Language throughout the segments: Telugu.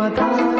ప్రేమధార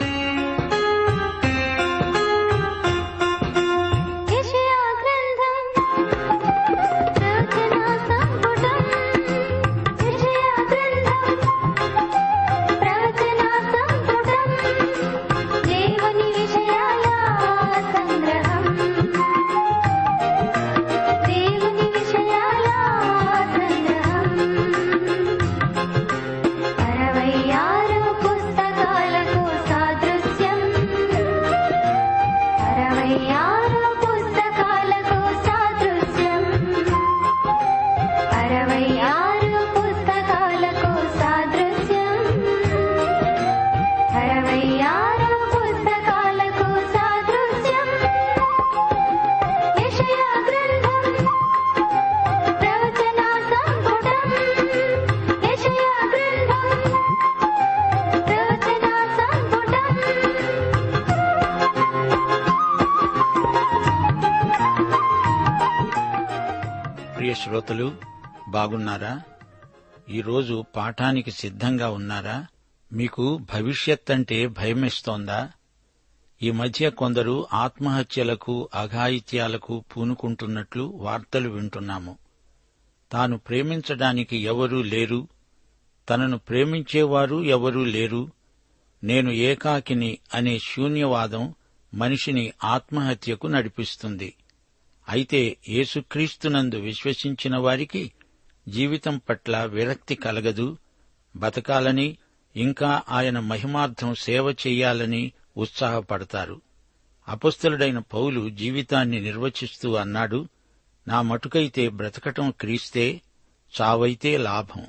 బాగున్నారా? ఈరోజు పాఠానికి సిద్ధంగా ఉన్నారా? మీకు భవిష్యత్ అంటే భయమేస్తోందా? ఈ మధ్య కొందరు ఆత్మహత్యలకు అఘాయిత్యాలకు పూనుకుంటున్నట్లు వార్తలు వింటున్నాము. తాను ప్రేమించడానికి ఎవరూ లేరు. తనను ప్రేమించేవారు ఎవరూ లేరు. నేను ఏకాకిని అనే శూన్యవాదం మనిషిని ఆత్మహత్యకు నడిపిస్తుంది. అయితే యేసుక్రీస్తునందు విశ్వసించిన వారికి జీవితం పట్ల విరక్తి కలగదు బతకాలని ఇంకా ఆయన మహిమార్థం సేవ చెయ్యాలని ఉత్సాహపడతారు. అపస్తులుడైన పౌలు జీవితాన్ని నిర్వచిస్తూ అన్నాడు నా మటుకైతే బ్రతకటం క్రీస్తే చావైతే లాభం.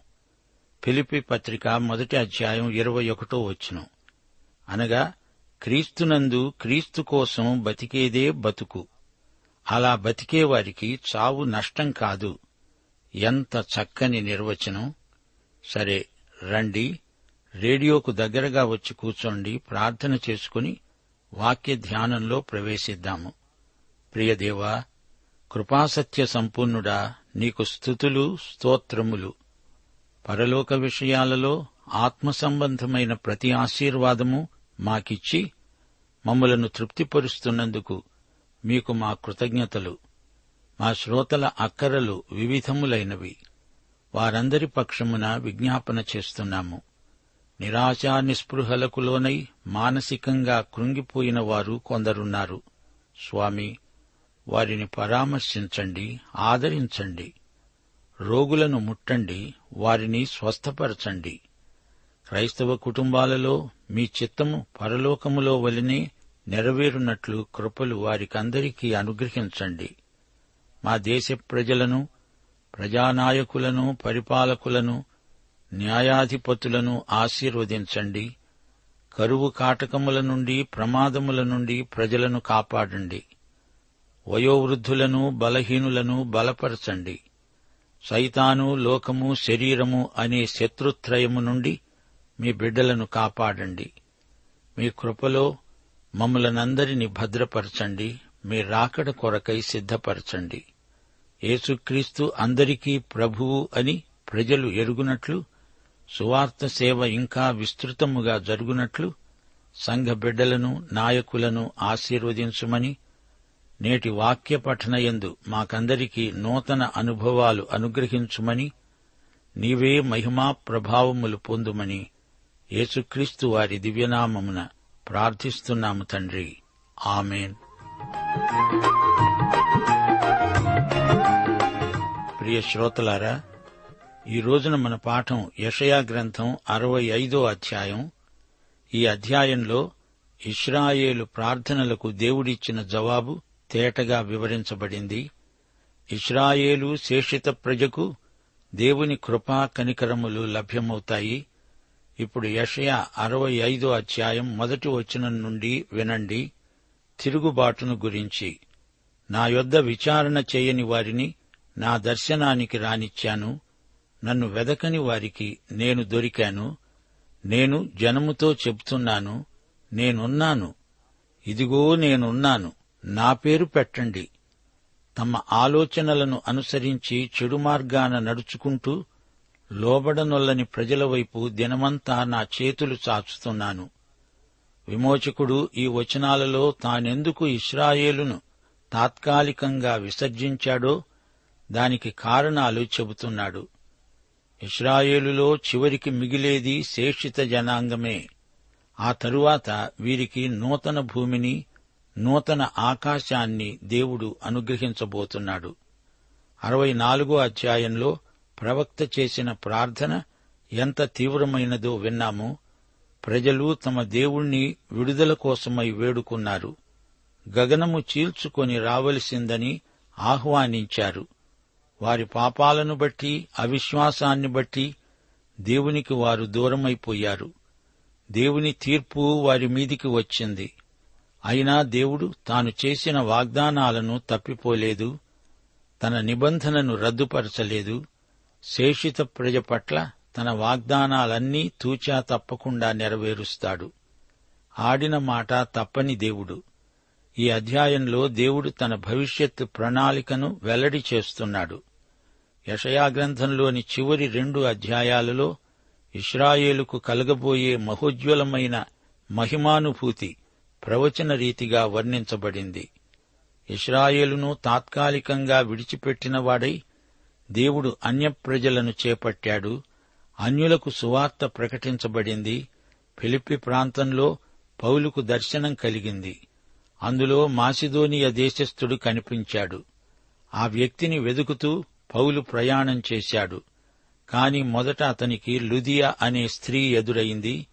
ఫిలిపి పత్రిక మొదటి అధ్యాయం ఇరవై ఒకటో వచ్చును అనగా క్రీస్తునందు క్రీస్తు కోసం బతికేదే బతుకు. అలా బతికేవారికి చావు నష్టం కాదు. ఎంత చక్కని నిర్వచనం. సరే రండి. రేడియోకు దగ్గరగా వచ్చి కూర్చోండి. ప్రార్థన చేసుకుని వాక్య ధ్యానంలో ప్రవేశిద్దాము. ప్రియదేవా కృపాసత్య సంపూర్ణుడా నీకు స్థుతులు స్తోత్రములు. పరలోక విషయాలలో ఆత్మ సంబంధమైన ప్రతి ఆశీర్వాదము మాకిచ్చి మమ్మలను తృప్తిపరుస్తున్నందుకు మీకు మా కృతజ్ఞతలు. మా శ్రోతల అక్కరలు వివిధములైనవి. వారందరి పక్షమున విజ్ఞాపన చేస్తున్నాము. నిరాశా నిస్పృహలకు లోనై మానసికంగా కృంగిపోయిన వారు కొందరున్నారు. స్వామి వారిని పరామర్శించండి ఆదరించండి. రోగులను ముట్టండి వారిని స్వస్థపరచండి. క్రైస్తవ కుటుంబాలలో మీ చిత్తము పరలోకములో వలనే నెరవేరునట్లు కృపలు వారికందరికీ అనుగ్రహించండి. మా దేశ ప్రజలను ప్రజానాయకులను పరిపాలకులను న్యాయాధిపతులను ఆశీర్వదించండి. కరువు కాటకముల నుండి ప్రమాదముల నుండి ప్రజలను కాపాడండి. వయోవృద్ధులను బలహీనులను బలపరచండి. సైతాను లోకము శరీరము అనే శత్రుత్రయము నుండి మీ బిడ్డలను కాపాడండి. మీ కృపలో మమ్మలనందరినీ భద్రపరచండి. మీ రాకడ కొరకై సిద్ధపరచండి. యేసుక్రీస్తు అందరికీ ప్రభువు అని ప్రజలు ఎరుగునట్లు సువార్త సేవ ఇంకా విస్తృతముగా జరుగునట్లు సంఘ బిడ్డలను నాయకులను ఆశీర్వదించుమని నేటి వాక్య పఠనయందు మాకందరికీ నూతన అనుభవాలు అనుగ్రహించుమని నీవే మహిమా ప్రభావములు పొందుమని యేసుక్రీస్తు వారి దివ్యనామమున ప్రార్థిస్తున్నాము తండ్రి. ఆమెన్. ప్రియ శ్రోతలారా ఈ రోజున మన పాఠం యషయా గ్రంథం అరవై ఐదో అధ్యాయం. ఈ అధ్యాయంలో ఇస్రాయేలు ప్రార్థనలకు దేవుడిచ్చిన జవాబు తేటగా వివరించబడింది. ఇస్రాయేలు శేషిత ప్రజకు దేవుని కృపా కనికరములు లభ్యమవుతాయి. ఇప్పుడు యషయా అరవై ఐదో అధ్యాయం మొదటి వచనం నుండి వినండి. తిరుగుబాటును గురించి. నా యొద్ద విచారణ చేయని వారిని నా దర్శనానికి రానిచ్చాను. నన్ను వెదకని వారికి నేను దొరికాను. నేను జనముతో చెబుతున్నాను. నేనున్నాను. ఇదిగో నేనున్నాను. నా పేరు పెట్టండి. తమ ఆలోచనలను అనుసరించి చెడు మార్గాన నడుచుకుంటూ లోబడనొల్లని ప్రజల వైపు దినమంతా నా చేతులు చాచుతున్నాను. విమోచకుడు ఈ వచనాలలో తానెందుకు ఇస్రాయేలును తాత్కాలికంగా విసర్జించాడో దానికి కారణాలు చెబుతున్నాడు. ఇస్రాయేలులో చివరికి మిగిలేది శేషిత జనాంగమే. ఆ తరువాత వీరికి నూతన భూమిని నూతన ఆకాశాన్ని దేవుడు అనుగ్రహించబోతున్నాడు. అరవై నాలుగో అధ్యాయంలో ప్రవక్త చేసిన ప్రార్థన ఎంత తీవ్రమైనదో విన్నాము. ప్రజలు తమ దేవుణ్ణి విడుదల కోసమై వేడుకున్నారు. గగనము చీల్చుకొని రావలసిందని ఆహ్వానించారు. వారి పాపాలను బట్టి అవిశ్వాసాన్ని బట్టి దేవునికి వారు దూరమైపోయారు. దేవుని తీర్పు వారి మీదికి వచ్చింది. అయినా దేవుడు తాను చేసిన వాగ్దానాలను తప్పిపోలేదు తన నిబంధనను రద్దుపరచలేదు శేషిత ప్రజ పట్ల తన వాగ్దానాలన్నీ తూచా తప్పకుండా నెరవేరుస్తాడు. ఆడిన మాట తప్పని దేవుడు. ఈ అధ్యాయంలో దేవుడు తన భవిష్యత్తు ప్రణాళికను వెల్లడి చేస్తున్నాడు. యషయా గ్రంథంలోని చివరి రెండు అధ్యాయాలలో ఇస్రాయేలుకు కలగబోయే మహోజ్వలమైన మహిమానుభూతి ప్రవచన రీతిగా వర్ణించబడింది. ఇస్రాయేలును తాత్కాలికంగా విడిచిపెట్టినవాడై దేవుడు అన్యప్రజలను చేపట్టాడు. అన్యులకు సువార్త ప్రకటించబడింది. ఫిలిప్పి ప్రాంతంలో పౌలుకు దర్శనం కలిగింది. అందులో మాసిదోనియ దేశస్థుడు కనిపించాడు. ఆ వ్యక్తిని వెదుకుతూ పౌలు ప్రయాణం చేశాడు. కాని మొదట అతనికి లుదియా అనే స్త్రీ ఎదురైంది.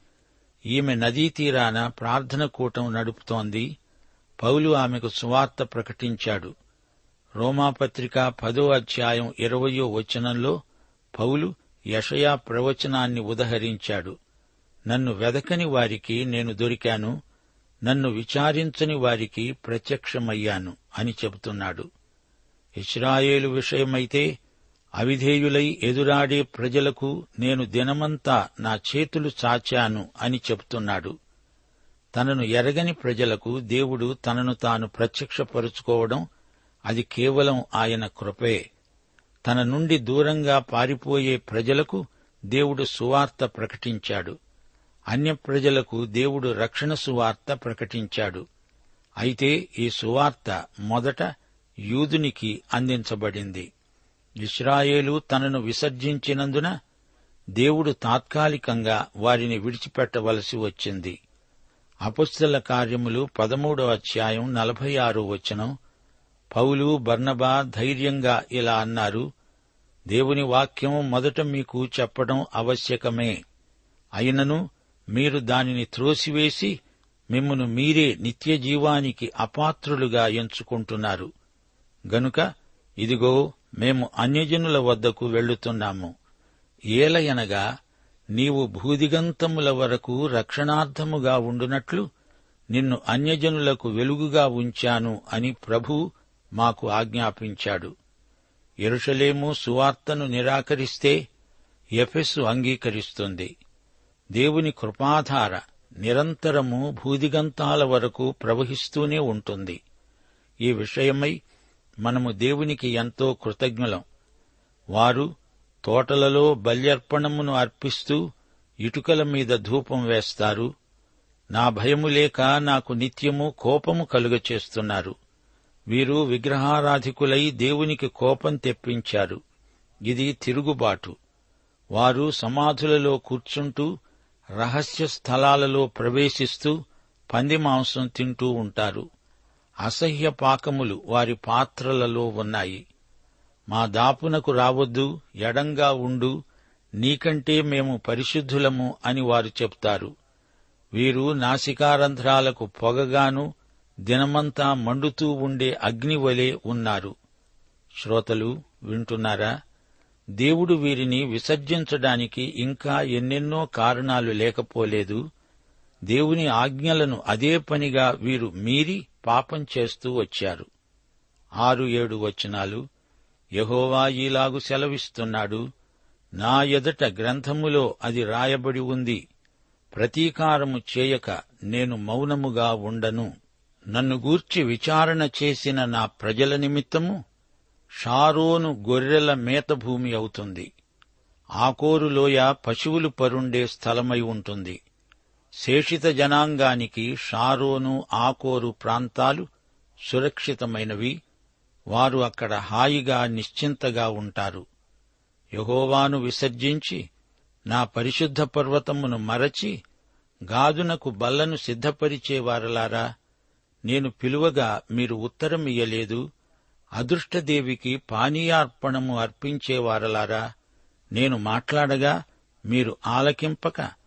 ఈమె నదీ తీరాన ప్రార్థన కూటం నడుపుతోంది. పౌలు ఆమెకు సువార్త ప్రకటించాడు. రోమాపత్రిక పదో అధ్యాయం ఇరవయో వచనంలో పౌలు యషయా ప్రవచనాన్ని ఉదహరించాడు. నన్ను వెదకని వారికి నేను దొరికాను. నన్ను విచారించని వారికి ప్రత్యక్షమయ్యాను అని చెబుతున్నాడు. ఇస్రాయేలు విషయమైతే అవిధేయులై ఎదురాడే ప్రజలకు నేను దినమంతా నా చేతులు చాచాను అని చెబుతున్నాడు. తనను ఎరగని ప్రజలకు దేవుడు తనను తాను ప్రత్యక్షపరుచుకోవడం అది కేవలం ఆయన కృపే. తన నుండి దూరంగా పారిపోయే ప్రజలకు దేవుడు సువార్త ప్రకటించాడు. అన్య ప్రజలకు దేవుడు రక్షణ సువార్త ప్రకటించాడు. అయితే ఈ సువార్త మొదట యూదునికి అందించబడింది. ఇస్రాయేలు తనను విసర్జించినందున దేవుడు తాత్కాలికంగా వారిని విడిచిపెట్టవలసి వచ్చింది. అపుస్తల కార్యములు పదమూడో అధ్యాయం నలభై ఆరు వచనం. పౌలు బర్ణబా ధైర్యంగా ఇలా అన్నారు దేవుని వాక్యం మొదట మీకు చెప్పడం ఆవశ్యకమే. అయినను మీరు దానిని త్రోసివేసి మిమ్మను మీరే నిత్య జీవానికి అపాత్రులుగా ఎంచుకుంటున్నారు. గనుక ఇదిగో మేము అన్యజనుల వద్దకు వెళ్ళుతున్నాము. ఏలయనగా నీవు భూదిగంతముల వరకు రక్షణార్థముగా ఉండునట్లు నిన్ను అన్యజనులకు వెలుగుగా ఉంచాను అని ప్రభు మాకు ఆజ్ఞాపించాడు. ఎరుషలేము సువార్తను నిరాకరిస్తే ఎఫెస్సు అంగీకరిస్తుంది. దేవుని కృపాధార నిరంతరము భూదిగంతాల వరకు ప్రవహిస్తూనే ఉంటుంది. ఈ విషయమై మనము దేవునికి ఎంతో కృతజ్ఞులం. వారు తోటలలో బల్యర్పణమును అర్పిస్తూ ఇటుకల మీద ధూపం వేస్తారు. నా భయము లేక నాకు నిత్యము కోపము కలుగచేస్తున్నారు. వీరు విగ్రహారాధికులై దేవునికి కోపం తెప్పించారు. ఇది తిరుగుబాటు. వారు సమాధులలో కూర్చుంటూ రహస్య స్థలాలలో ప్రవేశిస్తూ పంది మాంసం తింటూ ఉంటారు. అసహ్య పాకములు వారి పాత్రలలో ఉన్నాయి. మా దాపునకు రావద్దు ఎడంగా ఉండు నీకంటే మేము పరిశుద్ధులము అని వారు చెప్తారు. వీరు నాసికారంధ్రాలకు పొగగాను దినమంతా మండుతూ ఉండే అగ్నివలే ఉన్నారు. శ్రోతలు వింటున్నారా? దేవుడు వీరిని విసర్జించడానికి ఇంకా ఎన్నెన్నో కారణాలు లేకపోలేదు. దేవుని ఆజ్ఞలను అదే పనిగా వీరు మీరి పాపం చేస్తూ వచ్చారు. ఆరు ఏడు వచనాలు యహోవా ఈలాగు సెలవిస్తున్నాడు నా ఎదుట గ్రంథములో అది రాయబడి ఉంది. ప్రతీకారము చేయక నేను మౌనముగా ఉండను. నన్ను గూర్చి విచారణ చేసిన నా ప్రజల నిమిత్తము షారోను గొర్రెల మేతభూమి అవుతుంది. ఆకోరులోయ పశువులు పరుండే స్థలమై ఉంటుంది. శేషిత జనాంగానికి షారోను ఆకోరు ప్రాంతాలు సురక్షితమైనవి. వారు అక్కడ హాయిగా నిశ్చింతగా ఉంటారు. యహోవాను విసర్జించి నా పరిశుద్ధ పర్వతమును మరచి గాదునకు బల్లను సిద్ధపరిచేవారలారా. నేను పిలువగా మీరు ఉత్తరమియ్యలేదు అదృష్టదేవికి పానీయార్పణము అర్పించేవారలారా. నేను మాట్లాడగా మీరు ఆలకింపక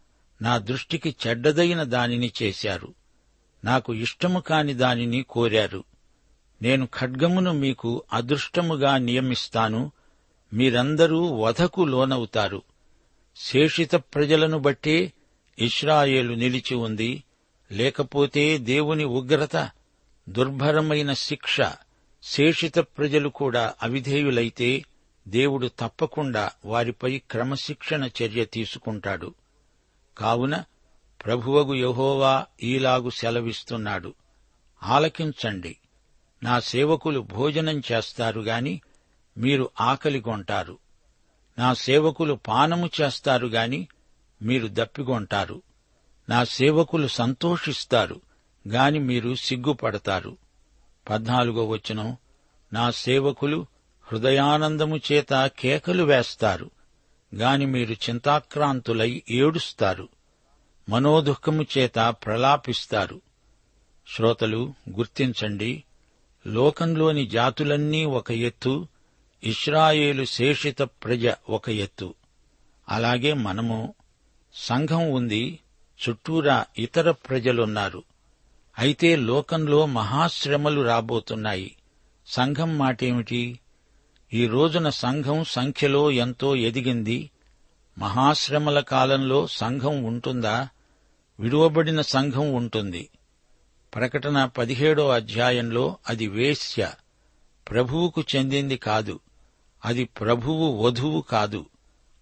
నా దృష్టికి చెడ్డదైన దానిని చేశారు. నాకు ఇష్టము కాని దానిని కోరారు. నేను ఖడ్గమును మీకు అదృష్టముగా నియమిస్తాను. మీరందరూ వధకు లోనవుతారు. శేషిత ప్రజలను బట్టే ఇస్రాయేలు నిలిచి ఉంది. లేకపోతే దేవుని ఉగ్రత దుర్భరమైన శిక్ష శేషిత ప్రజలు కూడా అవిధేయులైతే దేవుడు తప్పకుండా వారిపై క్రమశిక్షణ చర్య తీసుకుంటాడు. కావున ప్రభువగు యహోవా ఈలాగు సెలవిస్తున్నాడు. ఆలకించండి. నా సేవకులు భోజనం చేస్తారు గాని మీరు ఆకలిగొంటారు నా సేవకులు పానము చేస్తారు గాని మీరు దప్పిగొంటారు నా సేవకులు సంతోషిస్తారు గాని మీరు సిగ్గుపడతారు. పద్నాలుగో వచనం. నా సేవకులు హృదయానందము చేత కేకలు వేస్తారు. గాని మీరు చింతాక్రాంతులై ఏడుస్తారు. మనోదుఃఖము చేత ప్రలాపిస్తారు. శ్రోతలు గుర్తించండి. లోకంలోని జాతులన్నీ ఒక ఎత్తు ఇస్రాయేలు శేషిత ప్రజ ఒక ఎత్తు. అలాగే మనము సంఘం ఉంది చుట్టూరా ఇతర ప్రజలున్నారు. అయితే లోకంలో మహాశ్రమలు రాబోతున్నాయి. సంఘం మాటేమిటి? ఈ రోజున సంఘం సంఖ్యలో ఎంతో ఎదిగింది. మహాశ్రమల కాలంలో సంఘం ఉంటుందా? విడువబడిన సంఘం ఉంటుంది. ప్రకటన పదిహేడో అధ్యాయంలో అది వేశ్య ప్రభువుకు చెందింది కాదు. అది ప్రభువు వధువు కాదు.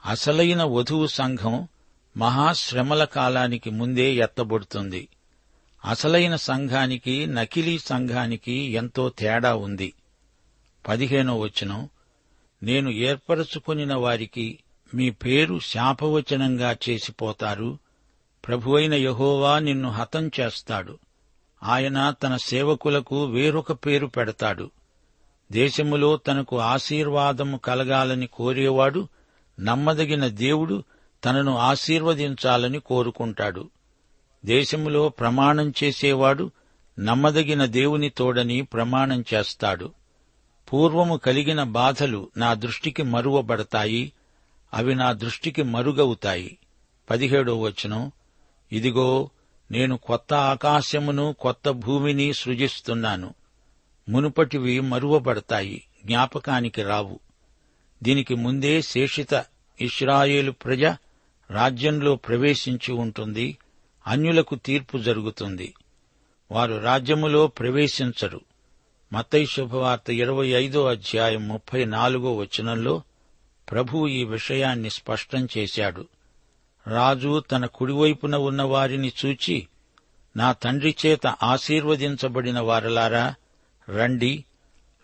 అసలైన వధువు సంఘం మహాశ్రమల కాలానికి ముందే ఎత్తబడుతుంది. అసలైన సంఘానికి నకిలీ సంఘానికి ఎంతో తేడా ఉంది. పదిహేనో వచనం. నేను ఏర్పరచుకొనిన వారికి మీ పేరు శాపవచనంగా చేసిపోతారు. ప్రభువైన యహోవా నిన్ను హతం చేస్తాడు. ఆయన తన సేవకులకు వేరొక పేరు పెడతాడు. దేశములో తనకు ఆశీర్వాదము కలగాలని కోరేవాడు నమ్మదగిన దేవుడు తనను ఆశీర్వదించాలని కోరుకుంటాడు. దేశములో ప్రమాణం చేసేవాడు నమ్మదగిన దేవుని తోడని ప్రమాణం చేస్తాడు. పూర్వము కలిగిన బాధలు నా దృష్టికి మరువబడతాయి అవి నా దృష్టికి మరుగవుతాయి. పదిహేడో వచనం ఇదిగో నేను కొత్త ఆకాశమును కొత్త భూమిని సృజిస్తున్నాను. మునుపటివి మరువబడతాయి జ్ఞాపకానికి రావు. దీనికి ముందే శేషిత ఇస్రాయేలు ప్రజ రాజ్యంలో ప్రవేశించి ఉంటుంది అన్యులకు తీర్పు జరుగుతుంది. వారు రాజ్యములో ప్రవేశించరు. మత్తయి శుభవార్త ఇరవై ఐదో అధ్యాయం ముప్పై నాలుగో వచనంలో ప్రభు ఈ విషయాన్ని స్పష్టం చేశాడు. రాజు తన కుడివైపున ఉన్న వారిని చూచి నా తండ్రి చేత ఆశీర్వదించబడిన వారలారా రండి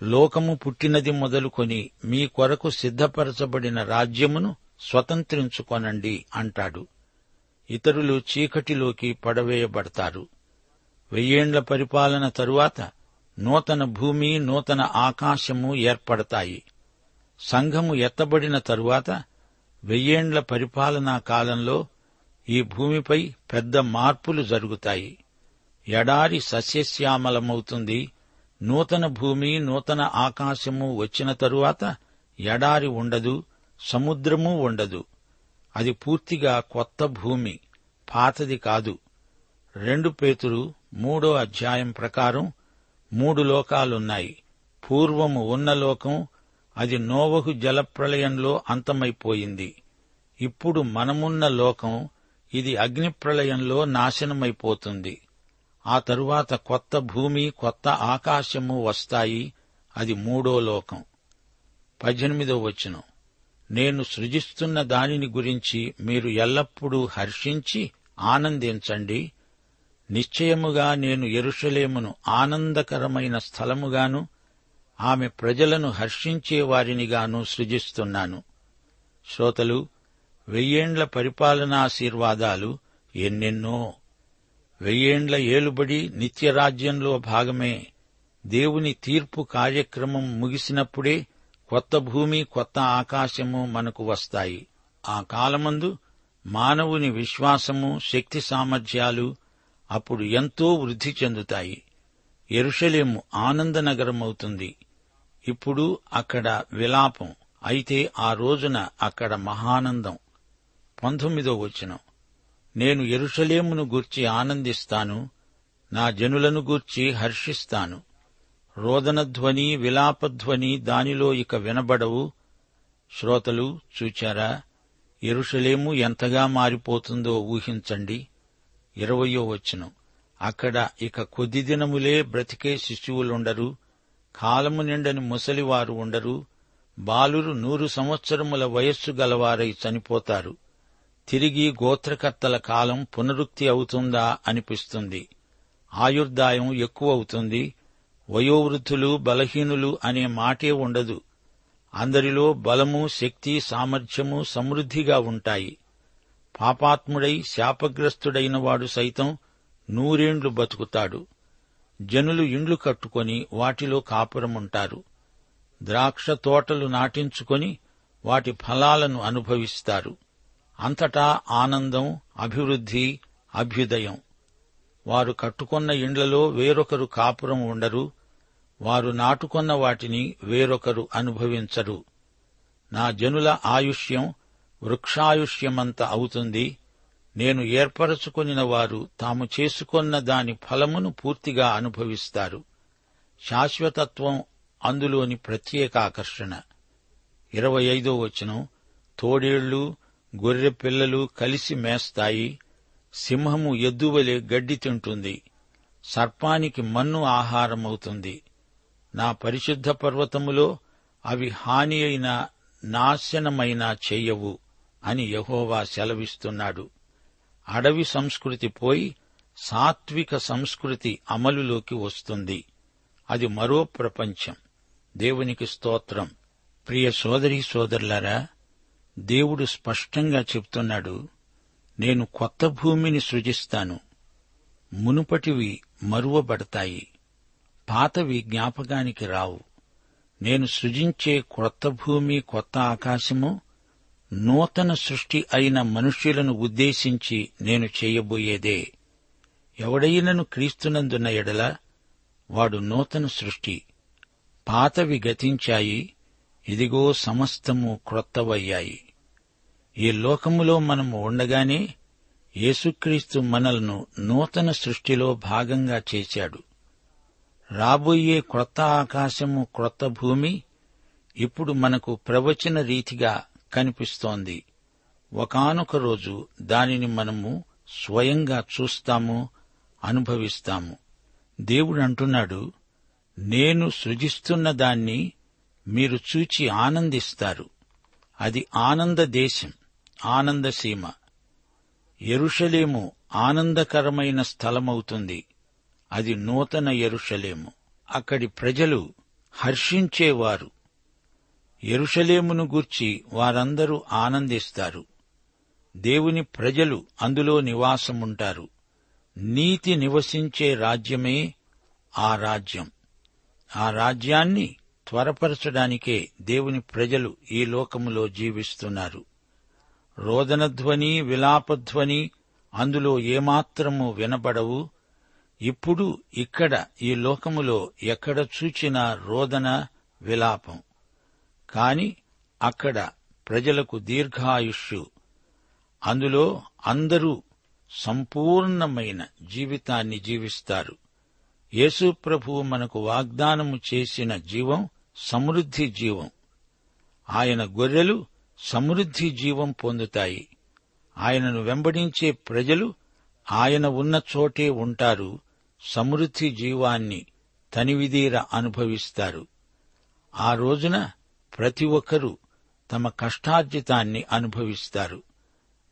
లోకము పుట్టినది మొదలుకొని మీ కొరకు సిద్ధపరచబడిన రాజ్యమును స్వతంత్రించుకొనండి అంటాడు. ఇతరులు చీకటిలోకి పడవేయబడతారు. వెయ్యేండ్ల పరిపాలన తరువాత నూతన భూమి నూతన ఆకాశము ఏర్పడతాయి. సంఘము ఎత్తబడిన తరువాత వెయ్యేండ్ల పరిపాలనా కాలంలో ఈ భూమిపై పెద్ద మార్పులు జరుగుతాయి. ఎడారి సస్యశ్యామలమవుతుంది. నూతన భూమి నూతన ఆకాశము వచ్చిన తరువాత ఎడారి ఉండదు సముద్రము ఉండదు. అది పూర్తిగా కొత్త భూమి పాతది కాదు. రెండు పేతురు మూడో అధ్యాయం ప్రకారం మూడు లోకాలున్నాయి. పూర్వము ఉన్న లోకం అది నోవహు జలప్రళయంలో అంతమైపోయింది. ఇప్పుడు మనమున్న లోకం ఇది అగ్నిప్రళయంలో నాశనమైపోతుంది. ఆ తరువాత కొత్త భూమి కొత్త ఆకాశము వస్తాయి. అది మూడో లోకం. పద్దెనిమిదో వచనం. నేను సృజిస్తున్న దానిని గురించి మీరు ఎల్లప్పుడూ హర్షించి ఆనందించండి. నిశ్చయముగా నేను ఎరుషలేమును ఆనందకరమైన స్థలముగాను ఆమె ప్రజలను హర్షించే వారినిగాను సృజిస్తున్నాను. శ్రోతలు వెయ్యేండ్ల పరిపాలనాశీర్వాదాలు ఎన్నెన్నో. వెయ్యేండ్ల ఏలుబడి నిత్యరాజ్యంలో భాగమే. దేవుని తీర్పు కార్యక్రమం ముగిసినప్పుడే కొత్త భూమి కొత్త ఆకాశము మనకు వస్తాయి. ఆ కాలమందు మానవుని విశ్వాసము శక్తి సామర్థ్యాలు అప్పుడు ఎంతో వృద్ధి చెందుతాయి. ఎరుషలేము ఆనందనగరమవుతుంది. ఇప్పుడు అక్కడ విలాపం. అయితే ఆ రోజున అక్కడ మహానందం. పంతొమ్మిదో వచనం. నేను ఎరుషలేమును గూర్చి ఆనందిస్తాను. నా జనులను గూర్చి హర్షిస్తాను. రోదనధ్వని విలాపధ్వని దానిలో ఇక వినబడవు. శ్రోతలు చూచారా? ఎరుషలేము ఎంతగా మారిపోతుందో ఊహించండి. ఇరవయో వచనం. అక్కడ ఇక కొద్ది దినములే బ్రతికే శిశువులుండరు కాలము నిండని ముసలివారు ఉండరు బాలురు నూరు సంవత్సరముల వయస్సు గలవారై చనిపోతారు. తిరిగి గోత్రకర్తల కాలం పునరుక్తి అవుతుందా అనిపిస్తుంది. ఆయుర్దాయం ఎక్కువ అవుతుంది వయోవృద్ధులు బలహీనులు అనే మాటే ఉండదు. అందరిలో బలము శక్తి సామర్థ్యము సమృద్ధిగా ఉంటాయి. పాపాత్ముడై శాపగ్రస్తుడైన వాడు సైతం నూరేండ్లు బతుకుతాడు. జనులు ఇండ్లు కట్టుకొని వాటిలో కాపురముంటారు. ద్రాక్ష తోటలు నాటించుకొని వాటి ఫలాలను అనుభవిస్తారు. అంతటా ఆనందం అభివృద్ధి అభ్యుదయం. వారు కట్టుకొన్న ఇండ్లలో వేరొకరు కాపురం ఉండరు. వారు నాటుకొన్న వాటిని వేరొకరు అనుభవించరు. నా జనుల ఆయుష్యం వృక్షాయుష్యమంత అవుతుంది. నేను ఏర్పరచుకొనిన వారు తాము చేసుకొన్న దాని ఫలమును పూర్తిగా అనుభవిస్తారు. శాశ్వతత్వం అందులోని ప్రత్యేక ఆకర్షణ. ఇరవై ఐదో వచనం తోడేళ్ళు గొర్రె పిల్లలు కలిసి మేస్తాయి. సింహము ఎద్దువలే గడ్డి తింటుంది. సర్పానికి మన్ను ఆహారమవుతుంది. నా పరిశుద్ధ పర్వతములో అవి హాని అయినా నాశనమైనా చెయ్యవు అని యహోవా సెలవిస్తున్నాడు. అడవి సంస్కృతి పోయి సాత్విక సంస్కృతి అమలులోకి వస్తుంది. అది మరో ప్రపంచం. దేవునికి స్తోత్రం. ప్రియ సోదరీ సోదరులారా దేవుడు స్పష్టంగా చెప్తున్నాడు నేను కొత్త భూమిని సృజిస్తాను. మునుపటివి మరువబడతాయి. పాతవి జ్ఞాపకానికి రావు. నేను సృజించే కొత్త భూమి కొత్త ఆకాశము నూతన సృష్టి అయిన మనుష్యులను ఉద్దేశించి నేను చేయబోయేదే. ఎవడైనను క్రీస్తునందున్న ఎడల వాడు నూతన సృష్టి. పాతవి గతించాయి ఇదిగో సమస్తము క్రొత్తవయ్యాయి. ఈ లోకములో మనము ఉండగానే యేసుక్రీస్తు మనలను నూతన సృష్టిలో భాగంగా చేశాడు. రాబోయే క్రొత్త ఆకాశము క్రొత్త భూమి ఇప్పుడు మనకు ప్రవచన రీతిగా కనిపిస్తోంది. ఒకానొక రోజు దానిని మనము స్వయంగా చూస్తాము అనుభవిస్తాము. దేవుడు అంటున్నాడు నేను సృజిస్తున్న దాన్ని మీరు చూచి ఆనందిస్తారు. అది ఆనంద దేశం ఆనందసీమ ఎరుషలేము ఆనందకరమైన స్థలమవుతుంది. అది నూతన ఎరుషలేము. అక్కడి ప్రజలు హర్షించేవారు. ఎరుషలేమును గూర్చి వారందరూ ఆనందిస్తారు. దేవుని ప్రజలు అందులో నివాసముంటారు. నీతి నివసించే రాజ్యమే ఆ రాజ్యం. ఆ రాజ్యాన్ని త్వరపరచడానికే దేవుని ప్రజలు ఈ లోకములో జీవిస్తున్నారు. రోదనధ్వని విలాపధ్వని అందులో ఏమాత్రము వినబడవు. ఇప్పుడు ఇక్కడ ఈ లోకములో ఎక్కడ చూచినా రోదన విలాపం. కాని అక్కడ ప్రజలకు దీర్ఘాయుష్యు అందులో అందరూ సంపూర్ణమైన జీవితాన్ని జీవిస్తారు. యేసుప్రభు మనకు వాగ్దానము చేసిన జీవం సమృద్ధి జీవం. ఆయన గొర్రెలు సమృద్ధి జీవం పొందుతాయి. ఆయనను వెంబడించే ప్రజలు ఆయన ఉన్న చోటే ఉంటారు. సమృద్ధి జీవాన్ని తనివిదీర అనుభవిస్తారు. ఆ రోజున ప్రతి ఒక్కరూ తమ కష్టార్జితాన్ని అనుభవిస్తారు.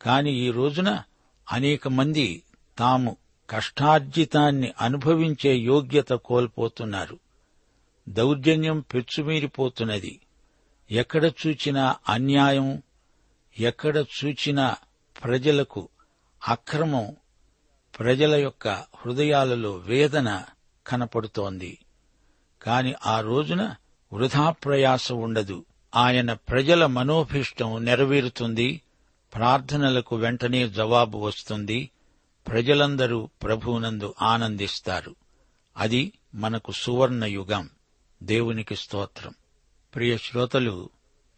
కాని ఈ రోజున అనేక మంది తాము కష్టార్జితాన్ని అనుభవించే యోగ్యత కోల్పోతున్నారు. దౌర్జన్యం పెచ్చుమీరిపోతున్నది. ఎక్కడ చూచినా అన్యాయం ఎక్కడ చూచినా ప్రజలకు అక్రమం ప్రజల యొక్క హృదయాలలో వేదన కనపడుతోంది. కాని ఆ రోజున వృధాప్రయాస ఉండదు. ఆయన ప్రజల మనోభీష్టం నెరవేరుతుంది. ప్రార్థనలకు వెంటనే జవాబు వస్తుంది. ప్రజలందరూ ప్రభువునందు ఆనందిస్తారు. అది మనకు సువర్ణయుగం. దేవునికి స్తోత్రం. ప్రియ శ్రోతలు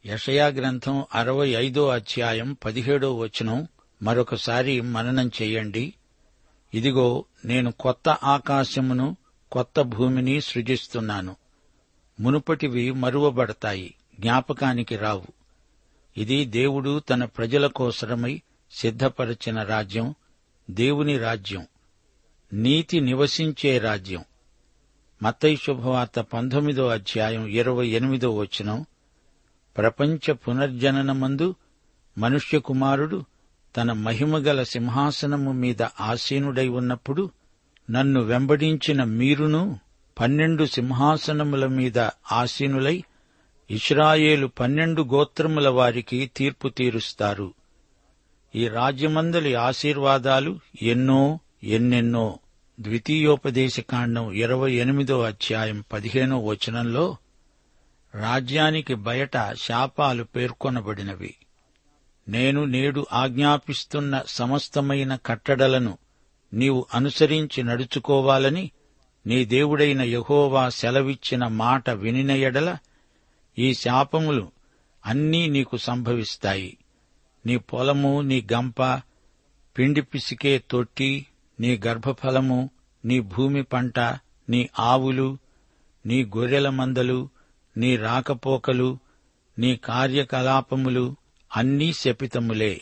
యషయా గ్రంథం అరవై ఐదో అధ్యాయం పదిహేడో వచనం మరొకసారి మననం చెయ్యండి ఇదిగో నేను కొత్త ఆకాశమును కొత్త భూమిని సృజిస్తున్నాను. మునుపటివి మరువబడతాయి జ్ఞాపకానికి రావు. ఇది దేవుడు తన ప్రజల కోసరమై సిద్ధపరచిన రాజ్యం దేవుని రాజ్యం నీతి నివసించే రాజ్యం. మతై శుభవార్త పంతొమ్మిదో అధ్యాయం ఇరవై ఎనిమిదో వచనం. ప్రపంచ పునర్జననమందు మనుష్య కుమారుడు తన మహిమగల సింహాసనము మీద ఆసీనుడై ఉన్నప్పుడు నన్ను వెంబడించిన మీరును పన్నెండు సింహాసనముల మీద ఆసీనులై ఇస్రాయేలు పన్నెండు గోత్రముల వారికి తీర్పు తీరుస్తారు. ఈ రాజ్యమందలి ఆశీర్వాదాలు ఎన్నో ఎన్నెన్నో. ద్వితీయోపదేశకాండం ఇరవై ఎనిమిదో అధ్యాయం పదిహేనో వచనంలో రాజ్యానికి బయట శాపాలు పేర్కొనబడినవి. నేను నేడు ఆజ్ఞాపిస్తున్న సమస్తమైన కట్టడలను నీవు అనుసరించి నడుచుకోవాలని నీ దేవుడైన యహోవా సెలవిచ్చిన మాట వినిన ఎడల ఈ శాపములు అన్నీ నీకు సంభవిస్తాయి. నీ పొలము నీ గంప పిండి పిసికే తొట్టి నీ గర్భఫలము నీ భూమి పంట నీ ఆవులు నీ గొర్రెల మందలు నీ రాకపోకలు నీ కార్యకలాపములు అన్నీ శపితములే.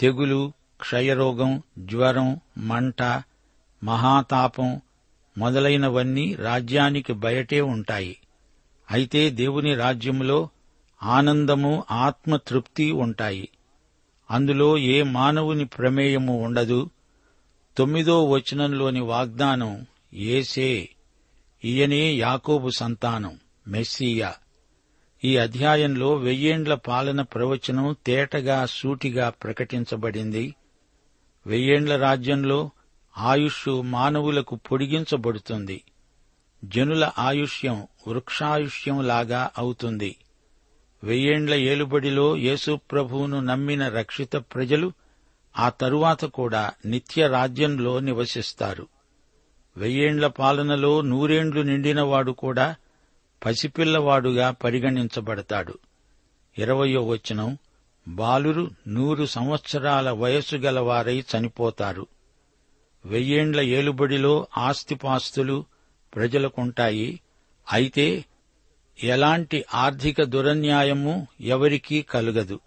తెగులు క్షయరోగం జ్వరం మంట మహాతాపం మొదలైనవన్నీ రాజ్యానికి బయటే ఉంటాయి. అయితే దేవుని రాజ్యంలో ఆనందము ఆత్మతృప్తి ఉంటాయి. అందులో ఏ మానవుని ప్రమేయము ఉండదు. తొమ్మిదో వచనంలోని వాగ్దానం ఏసే ఈయనే యాకోబు సంతానం మెస్సియా. ఈ అధ్యాయంలో వెయ్యేండ్ల పాలన ప్రవచనం తేటగా సూటిగా ప్రకటించబడింది. వెయ్యేండ్ల రాజ్యంలో ఆయుష్ మానవులకు పొడిగించబడుతుంది. జనుల ఆయుష్యం వృక్షాయుష్యం లాగా అవుతుంది. వెయ్యేండ్ల ఏలుబడిలో యేసుప్రభువును నమ్మిన రక్షిత ప్రజలు ఆ తరువాత కూడా నిత్య రాజ్యంలో నివసిస్తారు. వెయ్యేండ్ల పాలనలో నూరేండ్లు నిండినవాడు కూడా పసిపిల్లవాడుగా పరిగణించబడతాడు. ఇరవయో వచనం బాలురు నూరు సంవత్సరాల వయస్సు గలవారై చనిపోతారు. వెయ్యేండ్ల ఏలుబడిలో ఆస్తిపాస్తులు ప్రజలకుంటాయి. అయితే ఎలాంటి ఆర్థిక దురన్యాయము ఎవరికీ కలగదు.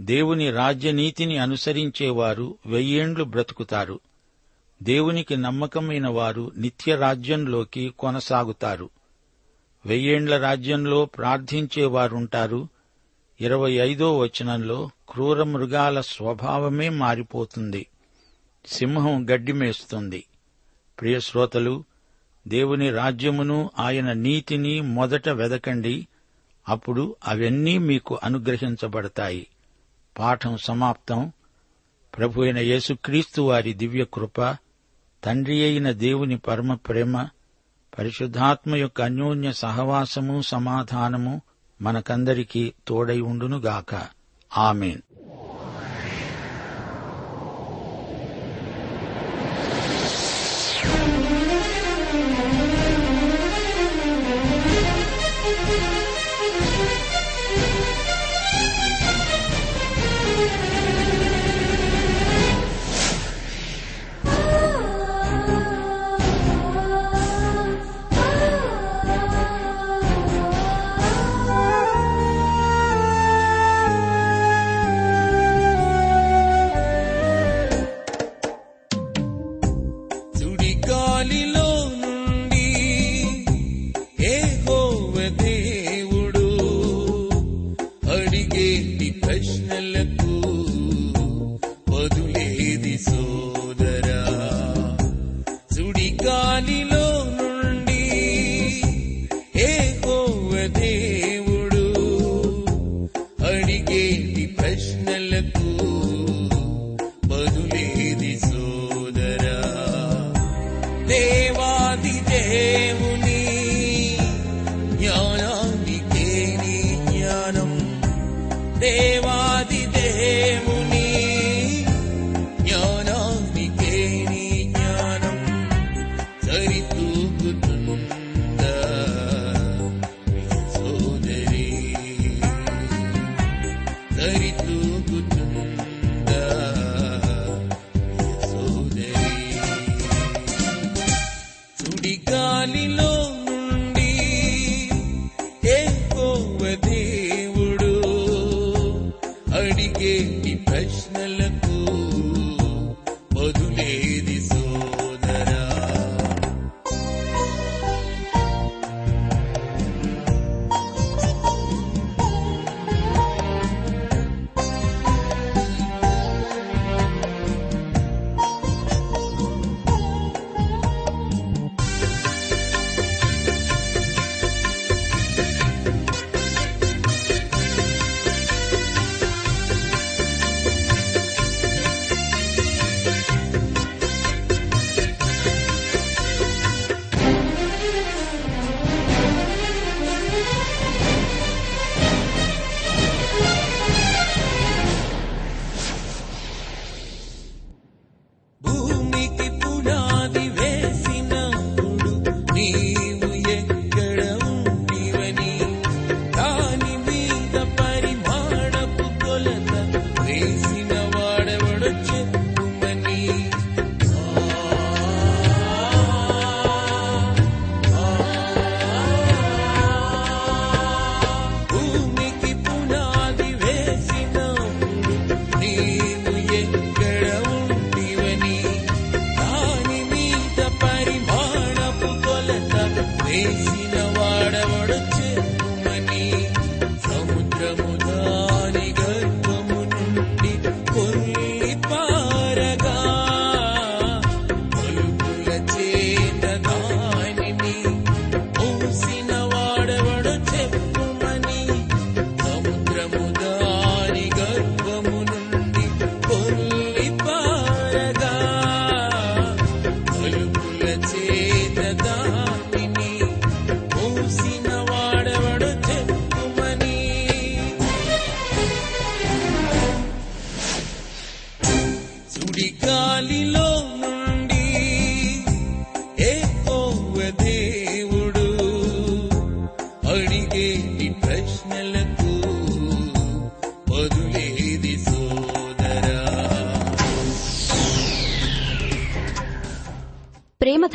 దేవుని రాజ్యనీతిని అనుసరించేవారు వెయ్యేండ్లు బ్రతుకుతారు. దేవునికి నమ్మకమైన వారు నిత్య రాజ్యంలోకి కొనసాగుతారు. వెయ్యేండ్ల రాజ్యంలో ప్రార్థించేవారుంటారు. ఇరవై ఐదో వచనంలో క్రూర మృగాల స్వభావమే మారిపోతుంది. సింహం గడ్డిమేస్తుంది ప్రియశ్రోతలు దేవుని రాజ్యమును ఆయన నీతిని మొదట వెదకండి. అప్పుడు అవన్నీ మీకు అనుగ్రహించబడతాయి. పాఠం సమాప్తం. ప్రభు అయిన యేసుక్రీస్తు వారి దివ్య కృప తండ్రి అయిన దేవుని పరమ ప్రేమ పరిశుద్ధాత్మ యొక్క అన్యోన్య సహవాసము సమాధానము మనకందరికీ తోడై ఉండునుగాక. ఆమెన్.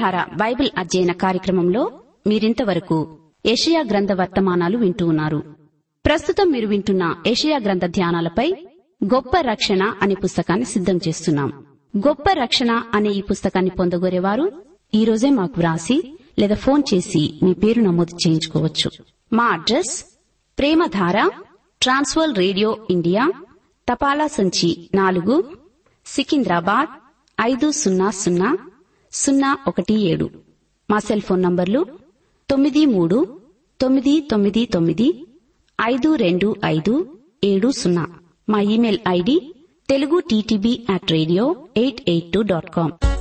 ప్రేమధార బైబిల్ అధ్యయన కార్యక్రమంలో మీరింతవరకు ఏషియా గ్రంథ వర్తమానాలు వింటూ ఉన్నారు. ప్రస్తుతం మీరు వింటున్న ఏషియా గ్రంథ ధ్యానాలపై గొప్ప రక్షణ అనే పుస్తకాన్ని సిద్ధం చేస్తున్నాం. గొప్ప రక్షణ అనే ఈ పుస్తకాన్ని పొందగోరేవారు ఈ రోజే మాకు వ్రాసి లేదా ఫోన్ చేసి మీ పేరు నమోదు చేయించుకోవచ్చు. మా address Premadhara Trans World radio India తపాలా సంచి నాలుగు సికింద్రాబాద్ ఐదు సున్నా సున్నా సున్నా ఒకటి ఏడు. మా సెల్ ఫోన్ నంబర్లు తొమ్మిది మూడు తొమ్మిది తొమ్మిది తొమ్మిది ఐదు రెండు ఐదు ఏడు సున్నా. మా email ID Telugu TTB at radio eight eight two dot com.